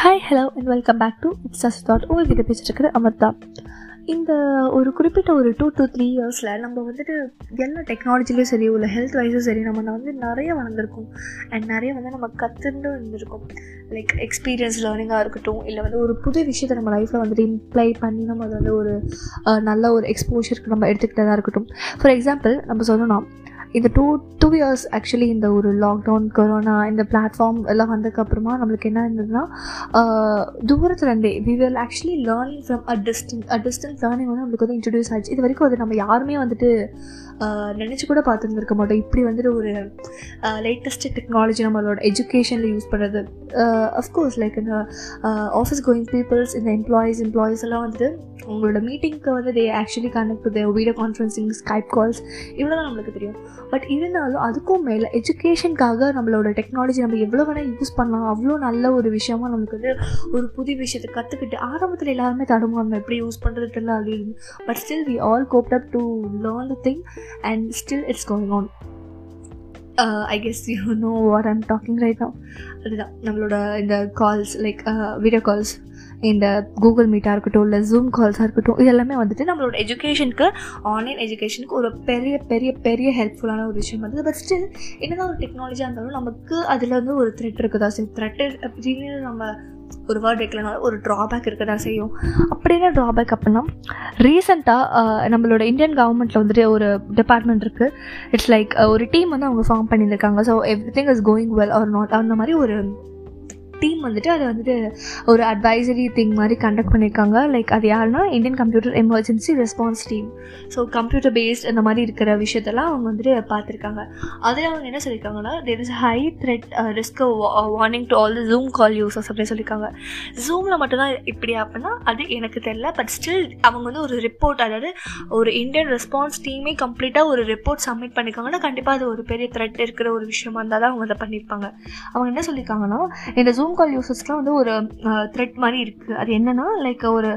Hi hello and welcome back to it's us that உங்கள்கிட்ட பேசிட்டு அமிர்தா. இந்த ஒரு குறிப்பிட்ட ஒரு டூ டு த்ரீ இயர்ஸில் நம்ம வந்துட்டு எல்லா டெக்னாலஜிலையும் சரி உள்ள ஹெல்த் வைஸும் சரி நம்ம வந்து நிறைய வளர்ந்துருக்கோம். அண்ட் நிறைய வந்து நம்ம கற்றுட்டு இருந்திருக்கோம். லைக் எக்ஸ்பீரியன்ஸ் லேர்னிங்காக இருக்கட்டும் இல்லை வந்து ஒரு புது விஷயத்தை நம்ம லைஃப்பில் வந்துட்டு இம்ப்ளை பண்ணி நம்ம அதை வந்து ஒரு நல்ல ஒரு எக்ஸ்போஷருக்கு நம்ம எடுத்துக்கிட்டதாக இருக்கட்டும். ஃபார் எக்ஸாம்பிள் நம்ம சொல்லணும்னா இந்த டூ டூ இயர்ஸ் ஆக்சுவலி இந்த ஒரு லாக்டவுன் கொரோனா இந்த பிளாட்ஃபார்ம் எல்லாம் வந்ததுக்கப்புறமா நம்மளுக்கு என்ன இருந்ததுன்னா தூரத்துலேருந்தே we will actually learning from a distance a distance learning வந்து நம்மளுக்கு வந்து இன்ட்ரடியூஸ் ஆச்சு. இது வரைக்கும் அது நம்ம யாருமே வந்துட்டு நினச்சி கூட பார்த்துருந்துருக்க மாட்டோம். இப்படி வந்துட்டு ஒரு லேட்டஸ்ட் டெக்னாலஜி நம்மளோட எஜுகேஷனில் யூஸ் பண்ணுறது அஃப்கோர்ஸ் லைக் இந்த ஆஃபீஸ் கோயிங் பீப்புள்ஸ் இந்த எம்ப்ளாயீஸ் எம்ப்ளாயீஸ் எல்லாம் வந்துட்டு உங்களோட மீட்டிங்க்கு வந்து they actually connect video conferencing Skype calls இவ்வளோ தான் நம்மளுக்கு தெரியும். பட் இருந்தாலும் அதுக்கும் மேலே எஜுகேஷனுக்காக நம்மளோட டெக்னாலஜி நம்ம எவ்வளோ வேணால் யூஸ் பண்ணலாம். அவ்வளோ நல்ல ஒரு விஷயமா நமக்கு வந்து ஒரு புது விஷயத்தை கற்றுக்கிட்டு ஆரம்பத்தில் எல்லாருமே தடுமாறணும். நம்ம எப்படி யூஸ் பண்ணுறது தெரியல அப்படின்னு but still we all coped up to learn the thing and still it's going on I guess you know what I'm talking right now. அதுதான். நம்மளோட இந்த கால்ஸ் லைக் வீடியோ கால்ஸ் இந்த கூகுள் மீட்டாக இருக்கட்டும் இல்லை ஜூம் கால்ஸாக இருக்கட்டும் இது எல்லாமே வந்துட்டு நம்மளோட எஜுகேஷனுக்கு ஆன்லைன் எஜுகேஷனுக்கு ஒரு பெரிய பெரிய பெரிய ஹெல்ப்ஃபுல்லான ஒரு விஷயம் வந்து பட் ஸ்டில் என்னதான் ஒரு டெக்னாலஜியாக இருந்தாலும் நமக்கு அதில் வந்து ஒரு த்ரெட் இருக்குதா சரி த்ரெட்டு அப்படின்னு நம்ம ஒரு வேர்ட் வைக்கலனாலும் ஒரு ட்ராபேக் இருக்க தான் செய்யும்? அப்படி என்ன ட்ராபேக் அப்படின்னா ரீசெண்டாக நம்மளோட இந்தியன் கவர்மெண்ட்டில் வந்துட்டு ஒரு டிபார்ட்மெண்ட் இருக்குது இட்ஸ் லைக் ஒரு டீம் வந்து அவங்க ஃபார்ம் பண்ணியிருக்காங்க. So everything is going well or not அந்த மாதிரி ஒரு டீம் வந்துட்டு அதை வந்துட்டு ஒரு அட்வைசரி திங் மாதிரி கண்டக்ட் பண்ணியிருக்காங்க லைக் அது யாருன்னா Indian computer emergency response team so computer based இந்த மாதிரி இருக்கிற விஷயத்தெல்லாம் அவங்க வந்துட்டு பார்த்துருக்காங்க. அதில் அவங்க என்ன சொல்லியிருக்காங்கன்னா there is high threat risk warning to all the Zoom call use அப்படின்னு சொல்லியிருக்காங்க ஜூமில் மட்டும்தான் இப்படி அப்படின்னா அது எனக்கு தெரியல. பட் ஸ்டில் அவங்க வந்து ஒரு ரிப்போர்ட் அதாவது ஒரு இந்தியன் ரெஸ்பான்ஸ் டீமே கம்ப்ளீட்டாக ஒரு ரிப்போர்ட் சப்மிட் பண்ணியிருக்காங்கன்னா கண்டிப்பாக அது ஒரு பெரிய த்ரெட் இருக்கிற ஒரு விஷயமா இருந்தால் தான் அவங்க அதை பண்ணியிருப்பாங்க அவங்க என்ன சொல்லியிருக்காங்கன்னா இந்த ஜூம் கால் யூசர்ஸ்லாம் வந்து ஒரு த்ரெட் மாதிரி இருக்குது அது என்னன்னா லைக் ஒரு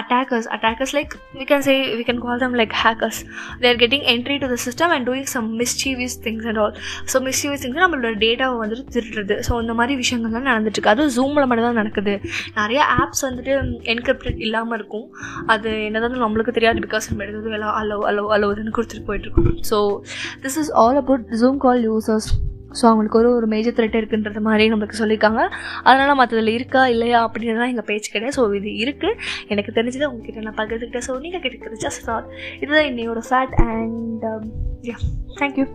attackers attackers like we can say we can call them like hackers there getting entry to the system and doing some mischievous things and all so mischievous things நம்மளோட டேட்டாவை வந்துட்டு திருடுறது. ஸோ இந்த மாதிரி விஷயங்கள்லாம் நடந்துட்டுருக்கு. அதுவும் ஜூமில் மட்டும் தான் நடக்குது. நிறைய ஆப்ஸ் வந்துட்டு என்கிரிப்டட் இல்லாமல் இருக்கும். அது என்னதான் நம்மளுக்கு தெரியாது பிகாஸ் நம்ம எடுத்தது எல்லாம் அலோ அலோ அலோதுன்னு கொடுத்துட்டு போயிட்டுருக்கோம் so this is all about Zoom call users so அவங்களுக்கு ஒரு ஒரு மேஜர் த்ரெட் இருக்குன்றது மாதிரி நம்மளுக்கு சொல்லியிருக்காங்க. அதனால் மற்றதில் இருக்கா இல்லையா அப்படின்னு தான் எங்கள் பேச்சு கிடையாது ஸோ இது இருக்குது எனக்கு தெரிஞ்சதை உங்ககிட்ட நான் பகிர்ந்துக்கிட்டேன். ஸோ நீங்கள் கேட்டுக்கிறது ஜஸ்ட் ஆல் இதுதான் என்னையோட ஃபேட் அண்ட் யா தேங்க்யூ